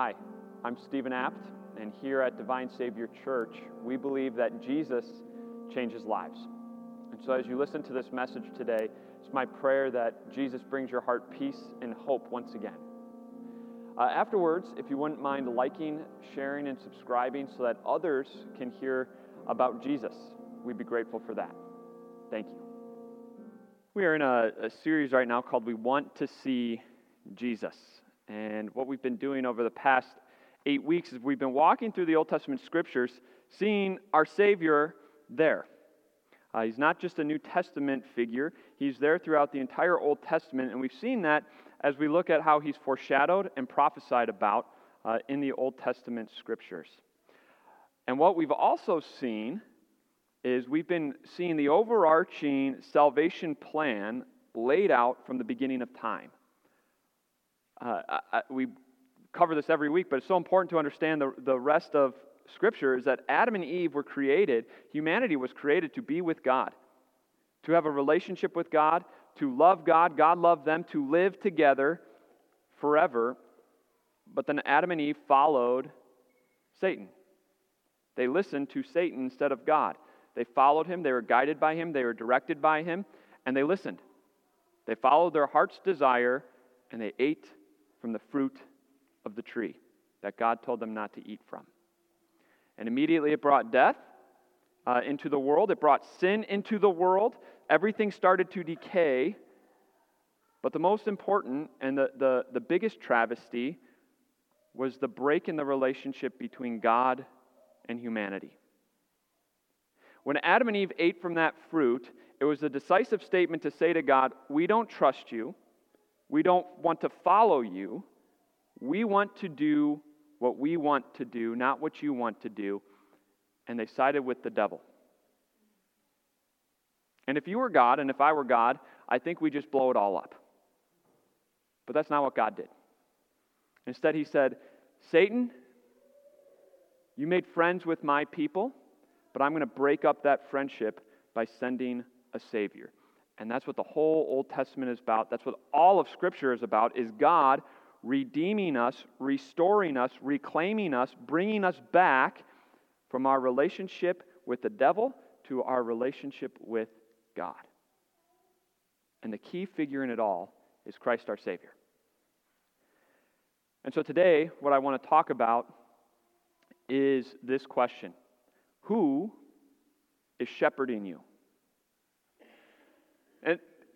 Hi, I'm Stephen Apt, and here at Divine Savior Church, we believe that Jesus changes lives. And so, as you listen to this message today, it's my prayer that Jesus brings your heart peace and hope once again. Uh, afterwards, if you wouldn't mind liking, sharing, and subscribing so that others can hear about Jesus, we'd be grateful for that. Thank you. We are in a, a series right now called We Want to See Jesus. And what we've been doing over the past eight weeks is we've been walking through the Old Testament scriptures, seeing our Savior there. Uh, he's not just a New Testament figure, he's there throughout the entire Old Testament. And we've seen that as we look at how he's foreshadowed and prophesied about uh, in the Old Testament scriptures. And what we've also seen is we've been seeing the overarching salvation plan laid out from the beginning of time. Uh, I, we cover this every week, but it's so important to understand the, the rest of Scripture is that Adam and Eve were created, humanity was created to be with God, to have a relationship with God, to love God, God loved them, to live together forever. But then Adam and Eve followed Satan. They listened to Satan instead of God. They followed him, they were guided by him, they were directed by him, and they listened. They followed their heart's desire, and they ate from the fruit of the tree that God told them not to eat from. And immediately it brought death uh, into the world, it brought sin into the world. Everything started to decay. But the most important and the, the, the biggest travesty was the break in the relationship between God and humanity. When Adam and Eve ate from that fruit, it was a decisive statement to say to God, We don't trust you. We don't want to follow you. We want to do what we want to do, not what you want to do. And they sided with the devil. And if you were God, and if I were God, I think we just blow it all up. But that's not what God did. Instead, he said, Satan, you made friends with my people, but I'm going to break up that friendship by sending a Savior. And that's what the whole Old Testament is about. That's what all of Scripture is about, is God redeeming us, restoring us, reclaiming us, bringing us back from our relationship with the devil to our relationship with God. And the key figure in it all is Christ our Savior. And so today, what I want to talk about is this question Who is shepherding you?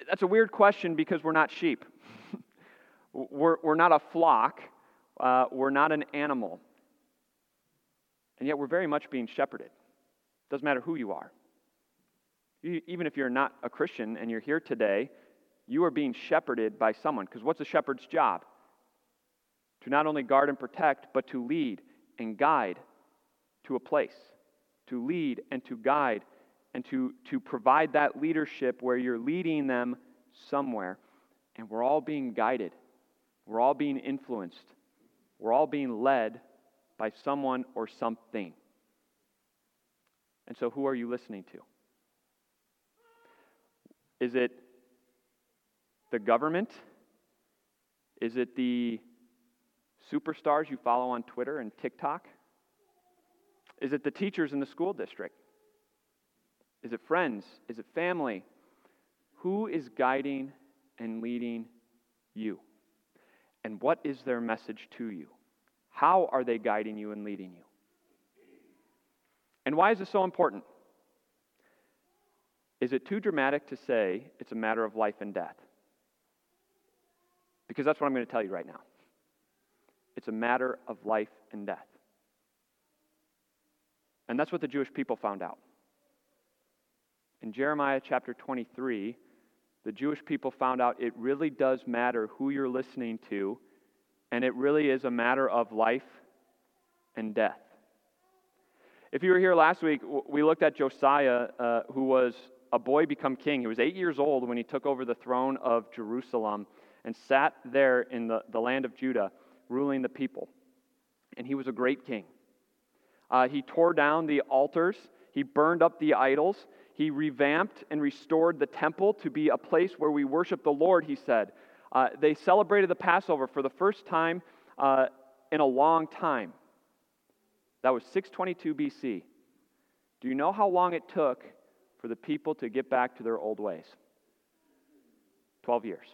That's a weird question because we're not sheep. we're, we're not a flock. Uh, we're not an animal. And yet we're very much being shepherded. Doesn't matter who you are. You, even if you're not a Christian and you're here today, you are being shepherded by someone. Because what's a shepherd's job? To not only guard and protect, but to lead and guide to a place. To lead and to guide and to, to provide that leadership where you're leading them somewhere. And we're all being guided, we're all being influenced, we're all being led by someone or something. And so, who are you listening to? Is it the government? Is it the superstars you follow on Twitter and TikTok? Is it the teachers in the school district? Is it friends? Is it family? Who is guiding and leading you? And what is their message to you? How are they guiding you and leading you? And why is this so important? Is it too dramatic to say it's a matter of life and death? Because that's what I'm going to tell you right now. It's a matter of life and death. And that's what the Jewish people found out. In Jeremiah chapter 23, the Jewish people found out it really does matter who you're listening to, and it really is a matter of life and death. If you were here last week, we looked at Josiah, uh, who was a boy become king. He was eight years old when he took over the throne of Jerusalem and sat there in the, the land of Judah, ruling the people. And he was a great king. Uh, he tore down the altars, he burned up the idols, he revamped and restored the temple to be a place where we worship the Lord, he said. Uh, they celebrated the Passover for the first time uh, in a long time. That was 622 BC. Do you know how long it took for the people to get back to their old ways? 12 years.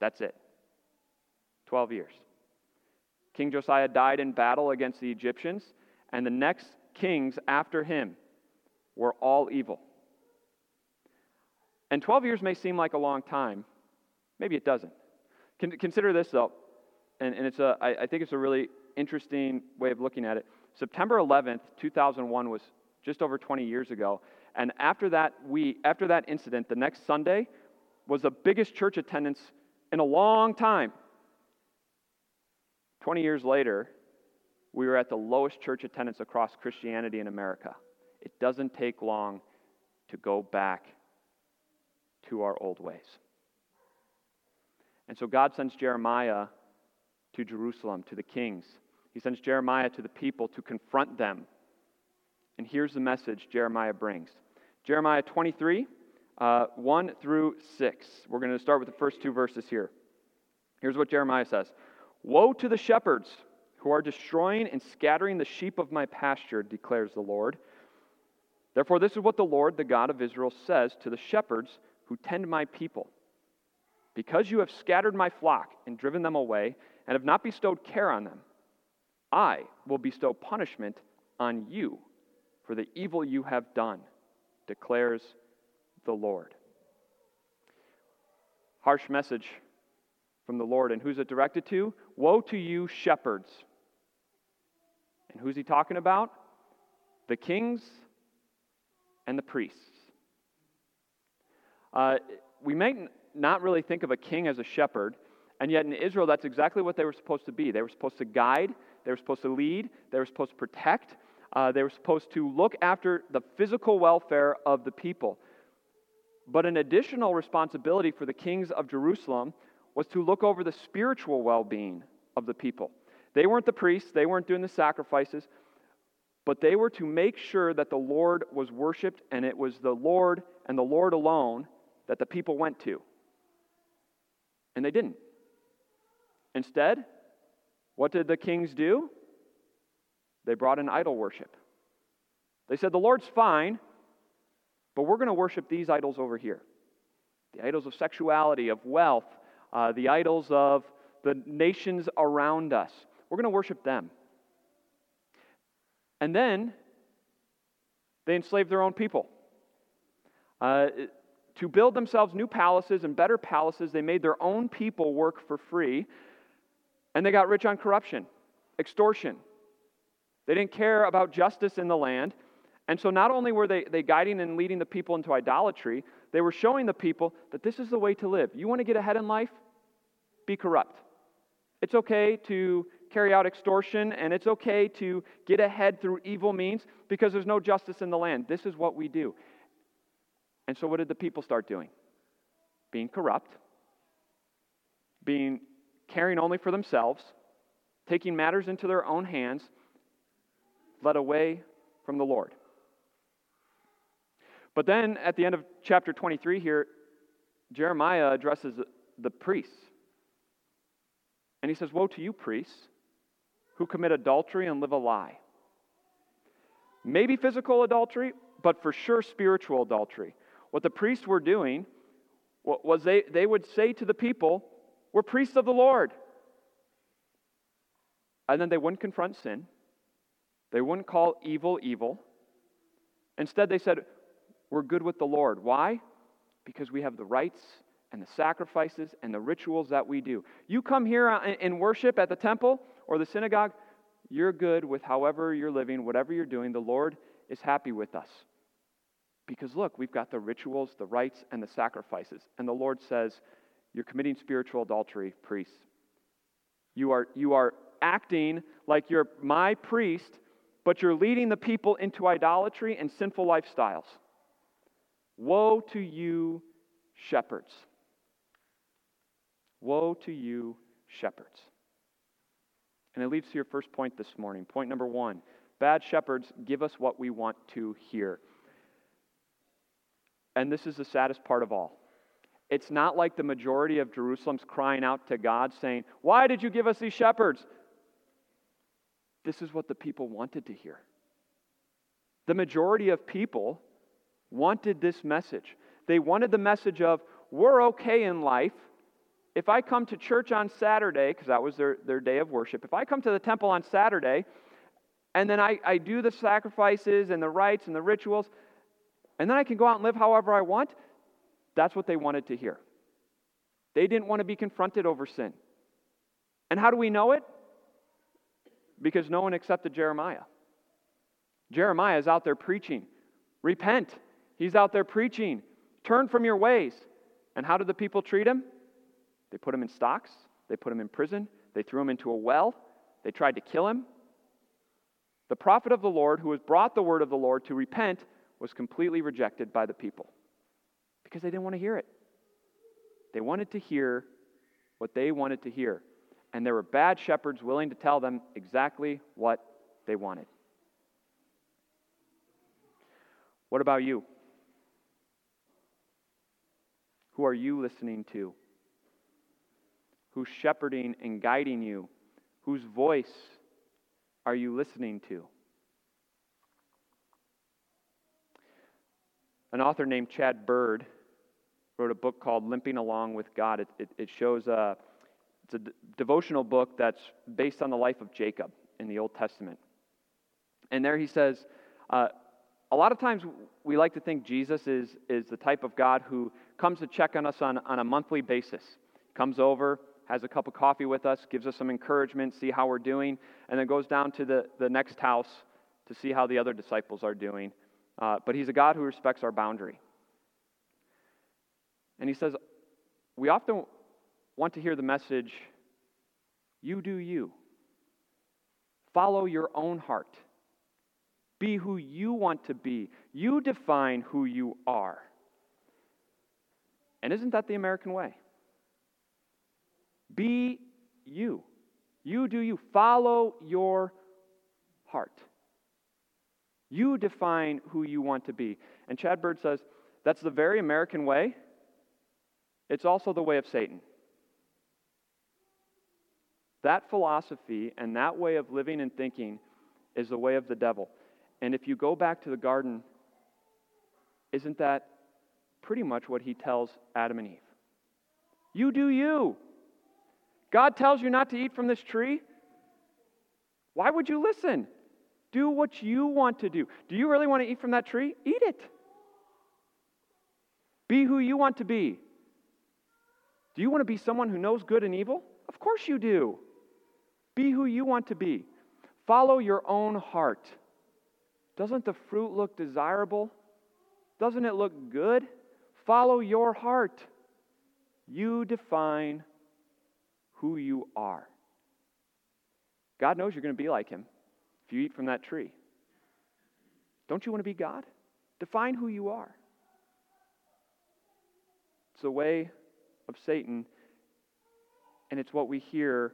That's it. 12 years. King Josiah died in battle against the Egyptians, and the next kings after him were all evil. And 12 years may seem like a long time. Maybe it doesn't. Consider this, though, and, and it's a, I, I think it's a really interesting way of looking at it. September 11th, 2001 was just over 20 years ago. And after that, we, after that incident, the next Sunday was the biggest church attendance in a long time. 20 years later, we were at the lowest church attendance across Christianity in America. It doesn't take long to go back to our old ways. And so God sends Jeremiah to Jerusalem, to the kings. He sends Jeremiah to the people to confront them. And here's the message Jeremiah brings Jeremiah 23, uh, 1 through 6. We're going to start with the first two verses here. Here's what Jeremiah says Woe to the shepherds who are destroying and scattering the sheep of my pasture, declares the Lord. Therefore, this is what the Lord, the God of Israel, says to the shepherds who tend my people. Because you have scattered my flock and driven them away, and have not bestowed care on them, I will bestow punishment on you for the evil you have done, declares the Lord. Harsh message from the Lord. And who's it directed to? Woe to you, shepherds. And who's he talking about? The kings and the priests. Uh, we may not really think of a king as a shepherd, and yet in Israel, that's exactly what they were supposed to be. They were supposed to guide, they were supposed to lead, they were supposed to protect, uh, they were supposed to look after the physical welfare of the people. But an additional responsibility for the kings of Jerusalem was to look over the spiritual well being of the people. They weren't the priests, they weren't doing the sacrifices, but they were to make sure that the Lord was worshiped and it was the Lord and the Lord alone that the people went to. And they didn't. Instead, what did the kings do? They brought in idol worship. They said, The Lord's fine, but we're going to worship these idols over here the idols of sexuality, of wealth, uh, the idols of the nations around us. We're going to worship them. And then they enslaved their own people. Uh, to build themselves new palaces and better palaces, they made their own people work for free, and they got rich on corruption, extortion. They didn't care about justice in the land. And so not only were they, they guiding and leading the people into idolatry, they were showing the people that this is the way to live. You want to get ahead in life? Be corrupt. It's okay to carry out extortion and it's okay to get ahead through evil means because there's no justice in the land. This is what we do. And so, what did the people start doing? Being corrupt, being caring only for themselves, taking matters into their own hands, led away from the Lord. But then at the end of chapter 23 here, Jeremiah addresses the priests. And he says, Woe to you, priests, who commit adultery and live a lie. Maybe physical adultery, but for sure spiritual adultery. What the priests were doing was they, they would say to the people, We're priests of the Lord. And then they wouldn't confront sin, they wouldn't call evil evil. Instead, they said, We're good with the Lord. Why? Because we have the rites and the sacrifices and the rituals that we do. You come here uh, and worship at the temple or the synagogue, you're good with however you're living, whatever you're doing. The Lord is happy with us. Because look, we've got the rituals, the rites, and the sacrifices. And the Lord says, You're committing spiritual adultery, priests. You are, you are acting like you're my priest, but you're leading the people into idolatry and sinful lifestyles. Woe to you, shepherds! Woe to you, shepherds! And it leads to your first point this morning. Point number one bad shepherds give us what we want to hear. And this is the saddest part of all It's not like the majority of Jerusalem's crying out to God saying, Why did you give us these shepherds? This is what the people wanted to hear. The majority of people wanted this message. They wanted the message of, We're okay in life. If I come to church on Saturday, because that was their, their day of worship, if I come to the temple on Saturday and then I, I do the sacrifices and the rites and the rituals, and then I can go out and live however I want, that's what they wanted to hear. They didn't want to be confronted over sin. And how do we know it? Because no one accepted Jeremiah. Jeremiah is out there preaching, repent. He's out there preaching, turn from your ways. And how did the people treat him? They put him in stocks, they put him in prison, they threw him into a well, they tried to kill him. The prophet of the Lord, who has brought the word of the Lord to repent, was completely rejected by the people because they didn't want to hear it. They wanted to hear what they wanted to hear. And there were bad shepherds willing to tell them exactly what they wanted. What about you? Who are you listening to? Who's shepherding and guiding you? Whose voice are you listening to? An author named Chad Bird wrote a book called Limping Along with God. It, it, it shows a, it's a d- devotional book that's based on the life of Jacob in the Old Testament. And there he says, uh, a lot of times we like to think Jesus is, is the type of God who comes to check on us on, on a monthly basis. Comes over, has a cup of coffee with us, gives us some encouragement, see how we're doing, and then goes down to the, the next house to see how the other disciples are doing. Uh, but he's a God who respects our boundary. And he says, We often want to hear the message, you do you. Follow your own heart. Be who you want to be. You define who you are. And isn't that the American way? Be you. You do you. Follow your heart. You define who you want to be. And Chad Bird says that's the very American way, it's also the way of Satan. That philosophy and that way of living and thinking is the way of the devil. And if you go back to the garden, isn't that pretty much what he tells Adam and Eve? You do you. God tells you not to eat from this tree. Why would you listen? Do what you want to do. Do you really want to eat from that tree? Eat it. Be who you want to be. Do you want to be someone who knows good and evil? Of course you do. Be who you want to be. Follow your own heart. Doesn't the fruit look desirable? Doesn't it look good? Follow your heart. You define who you are. God knows you're going to be like Him if you eat from that tree. Don't you want to be God? Define who you are. It's the way of Satan, and it's what we hear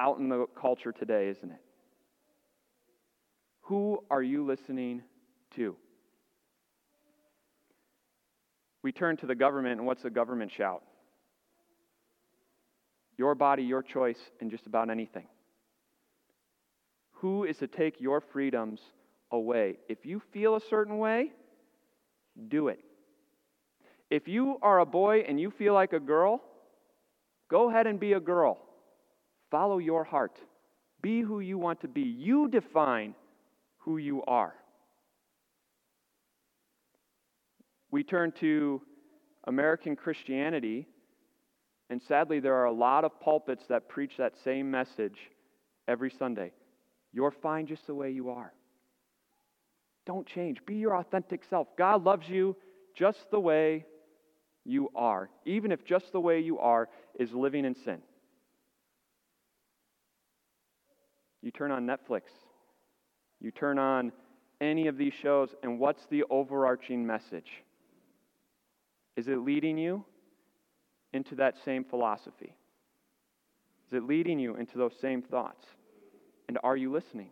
out in the culture today, isn't it? Who are you listening to? We turn to the government, and what's the government shout? Your body, your choice, and just about anything. Who is to take your freedoms away? If you feel a certain way, do it. If you are a boy and you feel like a girl, go ahead and be a girl. Follow your heart. Be who you want to be. You define who you are. We turn to American Christianity, and sadly, there are a lot of pulpits that preach that same message every Sunday. You're fine just the way you are. Don't change. Be your authentic self. God loves you just the way you are, even if just the way you are is living in sin. You turn on Netflix, you turn on any of these shows, and what's the overarching message? Is it leading you into that same philosophy? Is it leading you into those same thoughts? And are you listening?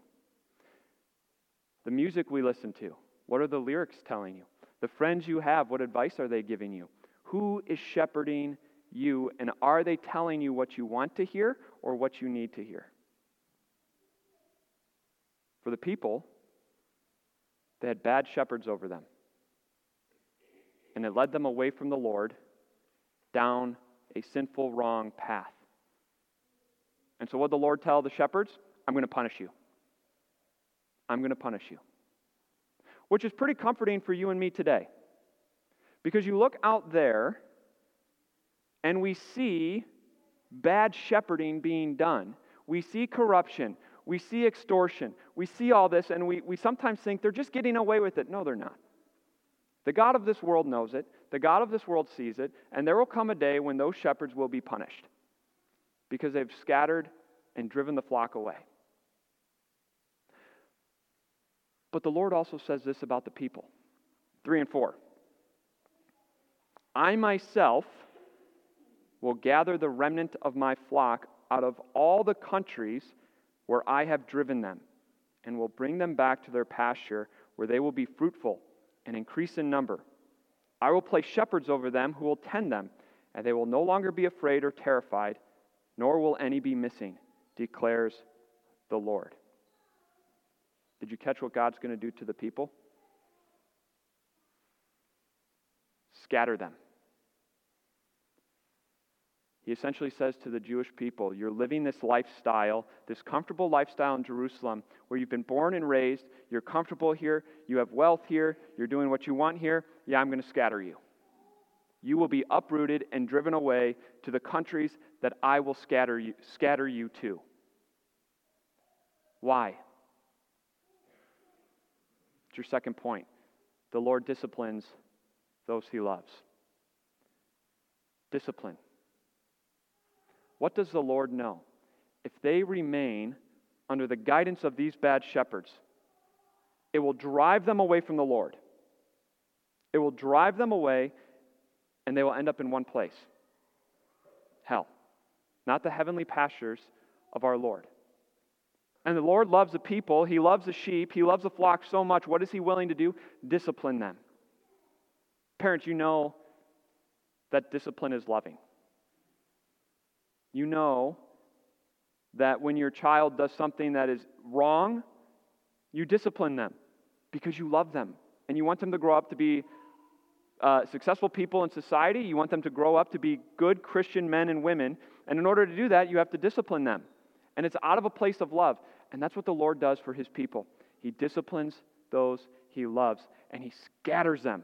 The music we listen to, what are the lyrics telling you? The friends you have, what advice are they giving you? Who is shepherding you, and are they telling you what you want to hear or what you need to hear? For the people, they had bad shepherds over them, and it led them away from the Lord down a sinful, wrong path. And so, what the Lord tell the shepherds? I'm going to punish you. I'm going to punish you. Which is pretty comforting for you and me today. Because you look out there and we see bad shepherding being done. We see corruption. We see extortion. We see all this, and we, we sometimes think they're just getting away with it. No, they're not. The God of this world knows it, the God of this world sees it, and there will come a day when those shepherds will be punished because they've scattered and driven the flock away. But the Lord also says this about the people 3 and 4. I myself will gather the remnant of my flock out of all the countries where I have driven them, and will bring them back to their pasture, where they will be fruitful and increase in number. I will place shepherds over them who will tend them, and they will no longer be afraid or terrified, nor will any be missing, declares the Lord. Did you catch what God's going to do to the people? Scatter them. He essentially says to the Jewish people, You're living this lifestyle, this comfortable lifestyle in Jerusalem, where you've been born and raised, you're comfortable here, you have wealth here, you're doing what you want here. Yeah, I'm going to scatter you. You will be uprooted and driven away to the countries that I will scatter you, scatter you to. Why? It's your second point. The Lord disciplines those he loves. Discipline. What does the Lord know? If they remain under the guidance of these bad shepherds, it will drive them away from the Lord. It will drive them away, and they will end up in one place hell, not the heavenly pastures of our Lord. And the Lord loves the people, He loves the sheep, He loves the flock so much. What is He willing to do? Discipline them. Parents, you know that discipline is loving. You know that when your child does something that is wrong, you discipline them because you love them and you want them to grow up to be uh, successful people in society. You want them to grow up to be good Christian men and women. And in order to do that, you have to discipline them. And it's out of a place of love. And that's what the Lord does for his people. He disciplines those he loves, and he scatters them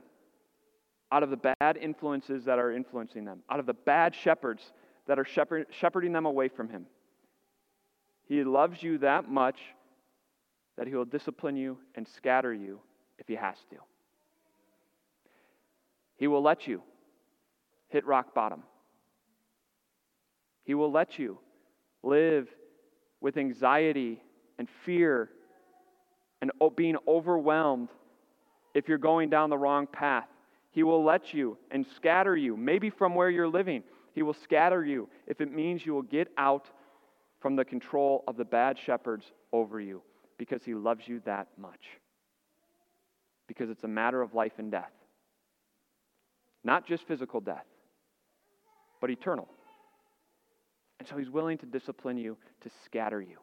out of the bad influences that are influencing them, out of the bad shepherds that are shepherd, shepherding them away from Him. He loves you that much that He will discipline you and scatter you if He has to. He will let you hit rock bottom. He will let you live with anxiety and fear and being overwhelmed if you're going down the wrong path. He will let you and scatter you, maybe from where you're living. He will scatter you if it means you will get out from the control of the bad shepherds over you because he loves you that much. Because it's a matter of life and death. Not just physical death, but eternal. And so he's willing to discipline you, to scatter you.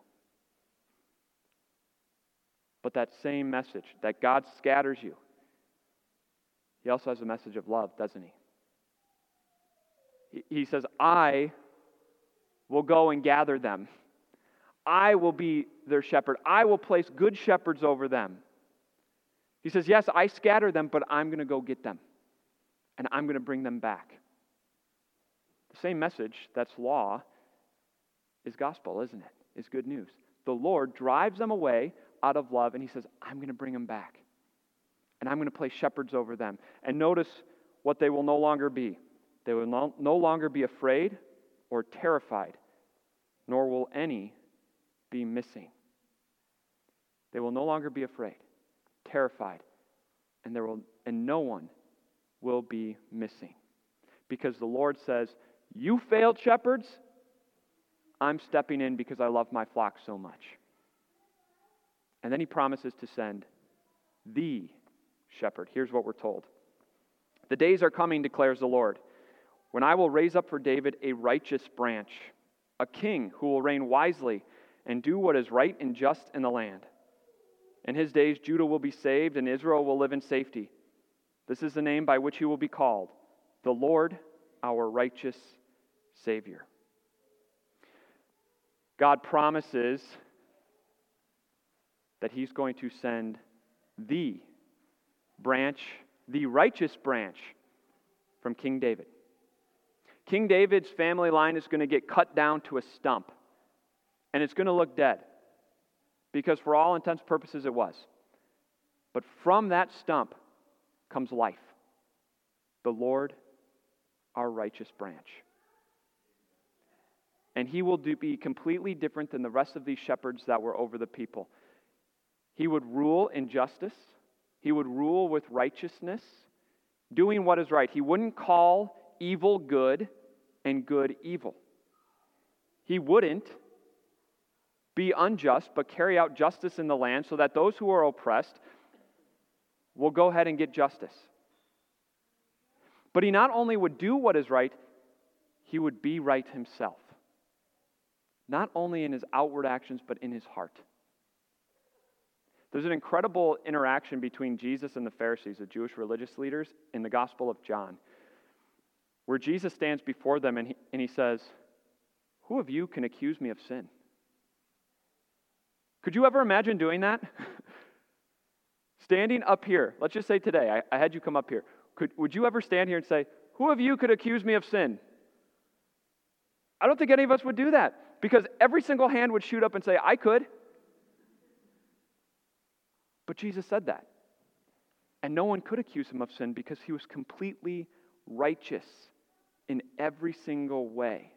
But that same message, that God scatters you, he also has a message of love, doesn't he? He says, I will go and gather them. I will be their shepherd. I will place good shepherds over them. He says, Yes, I scatter them, but I'm going to go get them. And I'm going to bring them back. The same message that's law is gospel, isn't it? Is good news. The Lord drives them away out of love, and He says, I'm going to bring them back. And I'm going to place shepherds over them. And notice what they will no longer be. They will no, longer be afraid or terrified, nor will any be missing. They will no longer be afraid, terrified, and, there will, and no one will be missing. Because the Lord says, You failed shepherds, I'm stepping in because I love my flock so much. And then he promises to send the shepherd. Here's what we're told The days are coming, declares the Lord when I will raise up for David a righteous branch, a king who will reign wisely and do what is right and just in the land. In his days, Judah will be saved and Israel will live in safety. This is the name by which he will be called the Lord, our righteous Savior. God promises that he's going to send the branch, the righteous branch from King David. King David's family line is going to get cut down to a stump, and it's going to look dead because, for all intents and purposes, it was. But from that stump comes life. The Lord, our righteous branch. And he will do, be completely different than the rest of these shepherds that were over the people. He would rule in justice, he would rule with righteousness, doing what is right. He wouldn't call evil good and good evil. He wouldn't be unjust, but carry out justice in the land so that those who are oppressed will go ahead and get justice. But he not only would do what is right, he would be right himself. Not only in his outward actions, but in his heart. There's an incredible interaction between Jesus and the Pharisees, the Jewish religious leaders, in the Gospel of John, where Jesus stands before them and he, and he says, Who of you can accuse me of sin? Could you ever imagine doing that? Standing up here, let's just say today, I, I, had you come up here. Could, would you ever stand here and say, Who of you could accuse me of sin? I don't think any of us would do that because every single hand would shoot up and say, I could. But Jesus said that. And no one could accuse him of sin because he was completely righteous in every single way.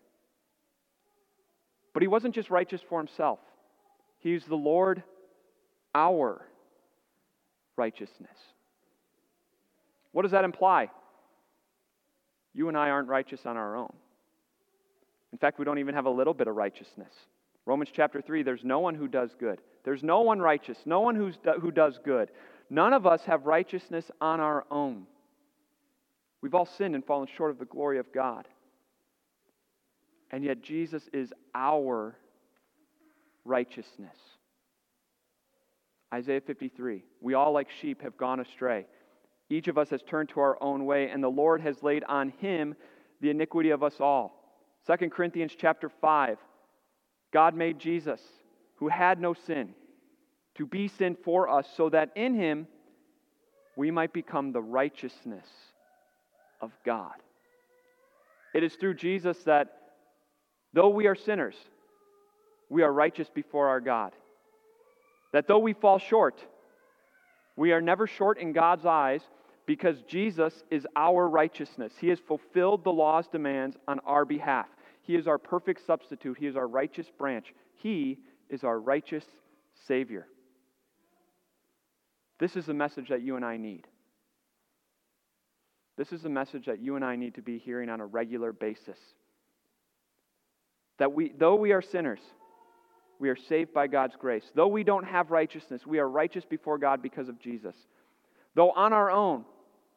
But he wasn't just righteous for himself, he's the Lord, our righteousness. What does that imply? You and I aren't righteous on our own. In fact, we don't even have a little bit of righteousness. Romans chapter 3 there's no one who does good. There's no one righteous, no one who's, who does good. None of us have righteousness on our own. We've all sinned and fallen short of the glory of God. And yet, Jesus is our righteousness. Isaiah 53 We all, like sheep, have gone astray. Each of us has turned to our own way, and the Lord has laid on him the iniquity of us all. 2 Corinthians chapter 5 God made Jesus, who had no sin, to be sin for us, so that in him we might become the righteousness of God. It is through Jesus that, though we are sinners, we are righteous before our God. That though we fall short, we are never short in God's eyes because Jesus is our righteousness. He has fulfilled the law's demands on our behalf. He is our perfect substitute. He is our righteous branch. He is our righteous Savior. This is the message that you and I need. This is a message that you and I need to be hearing on a regular basis. That we, though we are sinners, we are saved by God's grace. Though we don't have righteousness, we are righteous before God because of Jesus. Though on our own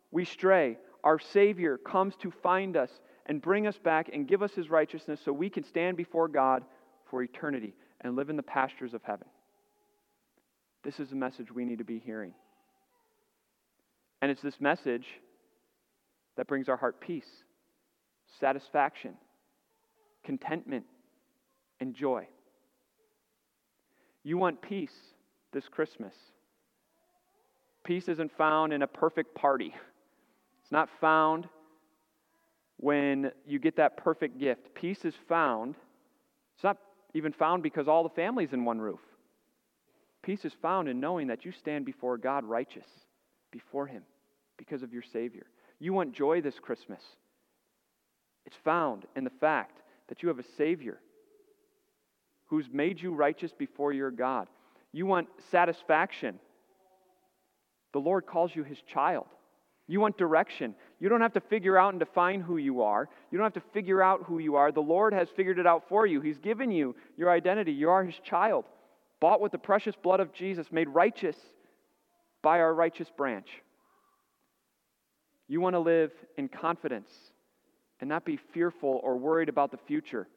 we stray, our Savior comes to find us and bring us back and give us his righteousness so we can stand before God for eternity and live in the pastures of heaven. This is a message we need to be hearing. And it's this message that brings our heart peace, satisfaction, contentment, and joy. You want peace this Christmas. Peace isn't found in a perfect party. It's not found when you get that perfect gift. Peace is found, it's not even found because all the family's in one roof. Peace is found in knowing that you stand before God righteous, before Him, because of your Savior. You want joy this Christmas. It's found in the fact that you have a Savior who's made you righteous before your God. You want satisfaction. The Lord calls you His child. You want direction. You don't have to figure out and define who you are. You don't have to figure out who you are. The Lord has figured it out for you. He's given you your identity. You are His child, bought with the precious blood of Jesus, made righteous by our righteous branch. You want to live in confidence and not be fearful or worried about the future.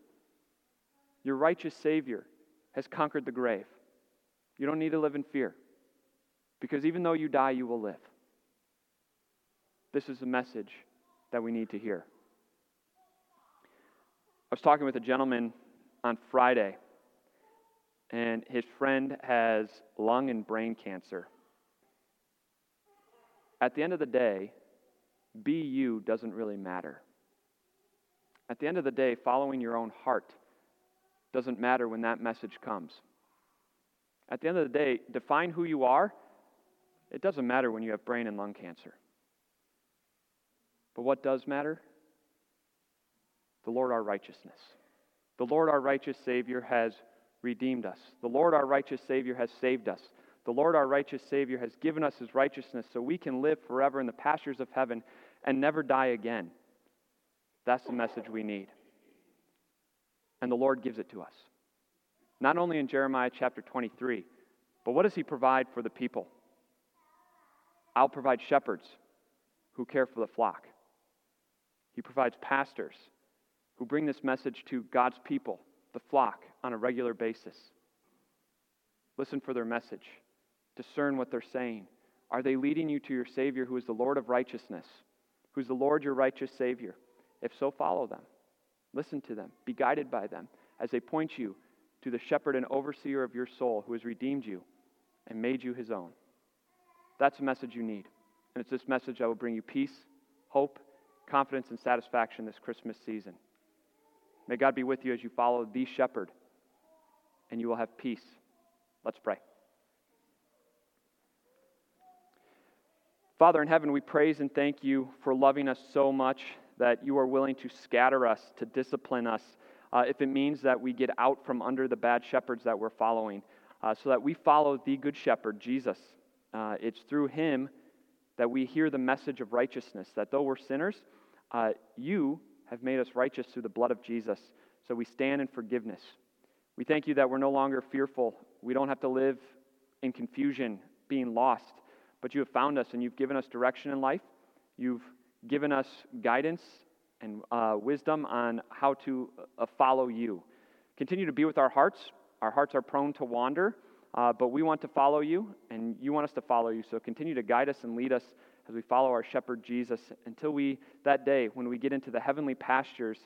Your righteous Savior has conquered the grave. You don't need to live in fear because even though you die, you will live. This is the message that we need to hear. I was talking with a gentleman on Friday, and his friend has lung and brain cancer. At the end of the day, be you doesn't really matter. At the end of the day, following your own heart doesn't matter when that message comes. At the end of the day, define who you are. It doesn't matter when you have brain and lung cancer. But what does matter? The Lord our righteousness. The Lord our righteous Savior has redeemed us. The Lord our righteous Savior has saved us. The Lord our righteous Savior has given us his righteousness so we can live forever in the pastures of heaven and never die again. That's the message we need. And the Lord gives it to us. Not only in Jeremiah chapter 23, but what does he provide for the people? I'll provide shepherds who care for the flock. He provides pastors who bring this message to God's people, the flock, on a regular basis. Listen for their message, discern what they're saying. Are they leading you to your Savior who is the Lord of righteousness, who's the Lord your righteous Savior? If so, follow them. Listen to them. Be guided by them as they point you to the shepherd and overseer of your soul who has redeemed you and made you his own. That's a message you need. And it's this message that will bring you peace, hope, confidence, and satisfaction this Christmas season. May God be with you as you follow the shepherd, and you will have peace. Let's pray. Father in heaven, we praise and thank you for loving us so much that you are willing to scatter us, to discipline us, uh, if it means that we get out from under the bad shepherds that we're following, uh, so that we follow the good shepherd, Jesus. Uh, it's through him that we hear the message of righteousness, that though we're sinners, uh, you have made us righteous through the blood of Jesus. So we stand in forgiveness. We thank you that we're no longer fearful. We don't have to live in confusion, being lost, but you have found us and you've given us direction in life. You've given us guidance and uh, wisdom on how to uh, follow you. Continue to be with our hearts. Our hearts are prone to wander, uh, but we want to follow you, and you want us to follow you. So continue to guide us and lead us as we follow our shepherd Jesus until we, that day, when we get into the heavenly pastures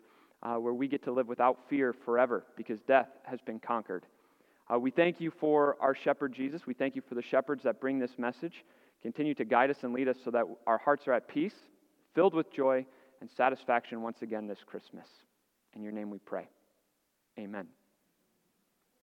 uh, where we get to live without fear forever because death has been conquered. Uh, we thank you for our shepherd Jesus. We thank you for the shepherds that bring this message. Continue to guide us and lead us so that our hearts are at peace, filled with joy and satisfaction once again this Christmas. In your name we pray. Amen.